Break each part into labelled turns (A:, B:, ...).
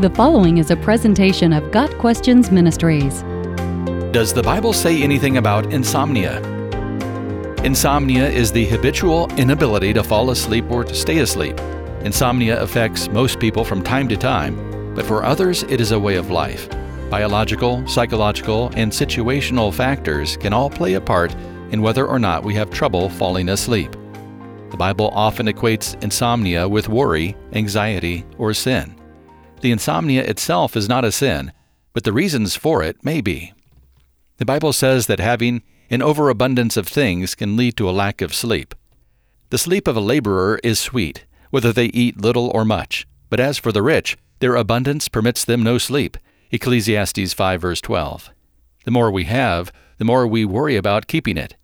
A: The following is a presentation of Got Questions Ministries.
B: Does the Bible say anything about insomnia? Insomnia is the habitual inability to fall asleep or to stay asleep. Insomnia affects most people from time to time, but for others, it is a way of life. Biological, psychological, and situational factors can all play a part in whether or not we have trouble falling asleep. The Bible often equates insomnia with worry, anxiety, or sin. The insomnia itself is not a sin, but the reasons for it may be. The Bible says that having an overabundance of things can lead to a lack of sleep. The sleep of a laborer is sweet, whether they eat little or much, but as for the rich, their abundance permits them no sleep. Ecclesiastes 5 verse 12. The more we have, the more we worry about keeping it.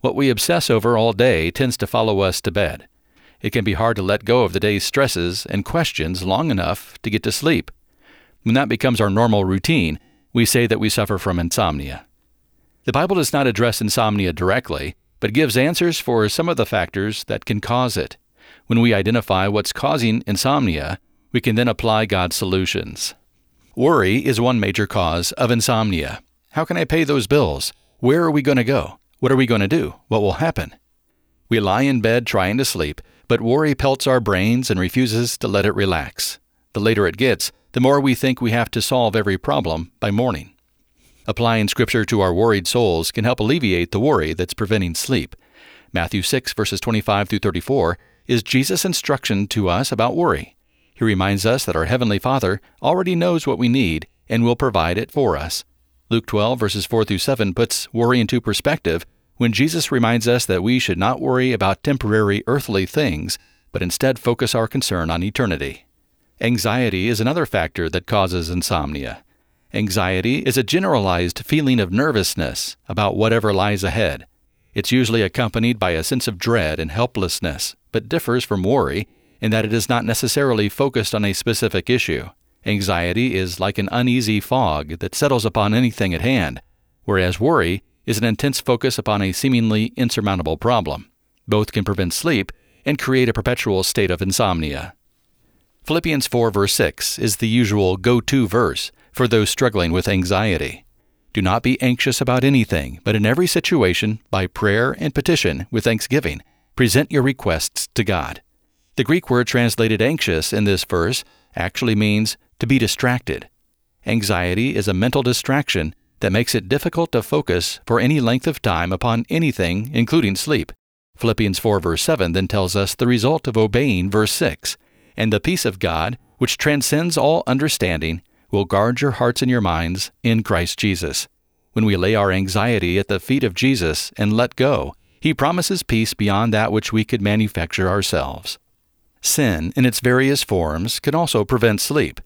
B: What we obsess over all day tends to follow us to bed it can be hard to let go of the day's stresses and questions long enough to get to sleep. When that becomes our normal routine, we say that we suffer from insomnia. The Bible does not address insomnia directly, but gives answers for some of the factors that can cause it. When we identify what's causing insomnia, we can then apply God's solutions. Worry is one major cause of insomnia. How can I pay those bills? Where are we going to go? What are we going to do? What will happen? We lie in bed trying to sleep, but worry pelts our brains and refuses to let it relax. The later it gets, the more we think we have to solve every problem by morning. Applying Scripture to our worried souls can help alleviate the worry that's preventing sleep. Matthew 6, verses 25 through 34, is Jesus' instruction to us about worry. He reminds us that our Heavenly Father already knows what we need and will provide it for us. Luke 12, verses 4 through 7, puts worry into perspective when Jesus reminds us that we should not worry about temporary earthly things, but instead focus our concern on eternity. Anxiety is another factor that causes insomnia. Anxiety is a generalized feeling of nervousness about whatever lies ahead. It's usually accompanied by a sense of dread and helplessness, but differs from worry in that it is not necessarily focused on a specific issue. Anxiety is like an uneasy fog that settles upon anything at hand, whereas worry is an intense focus upon a seemingly insurmountable problem. Both can prevent sleep and create a perpetual state of insomnia. Philippians 4, verse 6 is the usual go to verse for those struggling with anxiety. Do not be anxious about anything, but in every situation, by prayer and petition with thanksgiving, present your requests to God. The Greek word translated anxious in this verse actually means to be distracted. Anxiety is a mental distraction that makes it difficult to focus for any length of time upon anything, including sleep. Philippians 4 verse 7 then tells us the result of obeying verse 6. And the peace of God, which transcends all understanding, will guard your hearts and your minds in Christ Jesus. When we lay our anxiety at the feet of Jesus and let go, He promises peace beyond that which we could manufacture ourselves. Sin, in its various forms, can also prevent sleep.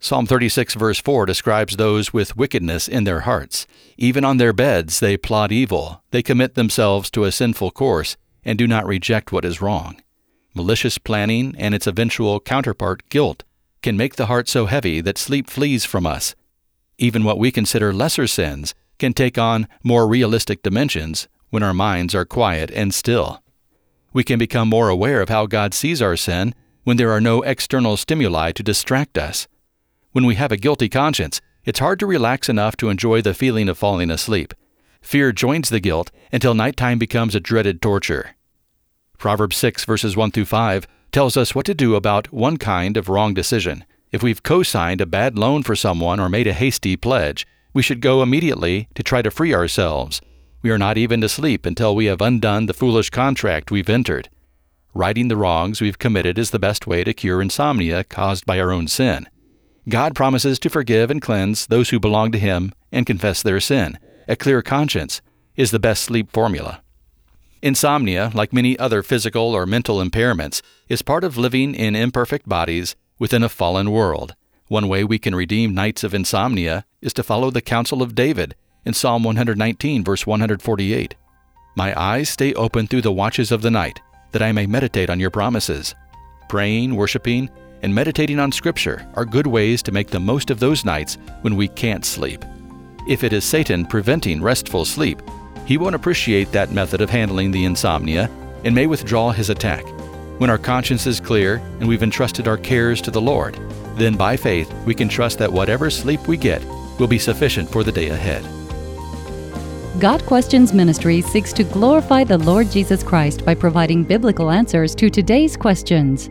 B: Psalm 36, verse 4 describes those with wickedness in their hearts. Even on their beds they plot evil, they commit themselves to a sinful course, and do not reject what is wrong. Malicious planning and its eventual counterpart, guilt, can make the heart so heavy that sleep flees from us. Even what we consider lesser sins can take on more realistic dimensions when our minds are quiet and still. We can become more aware of how God sees our sin when there are no external stimuli to distract us. When we have a guilty conscience, it's hard to relax enough to enjoy the feeling of falling asleep. Fear joins the guilt until nighttime becomes a dreaded torture. Proverbs 6 verses 1 through 5 tells us what to do about one kind of wrong decision. If we've co-signed a bad loan for someone or made a hasty pledge, we should go immediately to try to free ourselves. We are not even to sleep until we have undone the foolish contract we've entered. Righting the wrongs we've committed is the best way to cure insomnia caused by our own sin. God promises to forgive and cleanse those who belong to Him and confess their sin. A clear conscience is the best sleep formula. Insomnia, like many other physical or mental impairments, is part of living in imperfect bodies within a fallen world. One way we can redeem nights of insomnia is to follow the counsel of David in Psalm 119, verse 148. My eyes stay open through the watches of the night, that I may meditate on your promises. Praying, worshiping, and meditating on Scripture are good ways to make the most of those nights when we can't sleep. If it is Satan preventing restful sleep, he won't appreciate that method of handling the insomnia and may withdraw his attack. When our conscience is clear and we've entrusted our cares to the Lord, then by faith we can trust that whatever sleep we get will be sufficient for the day ahead.
A: Got Questions Ministry seeks to glorify the Lord Jesus Christ by providing biblical answers to today's questions.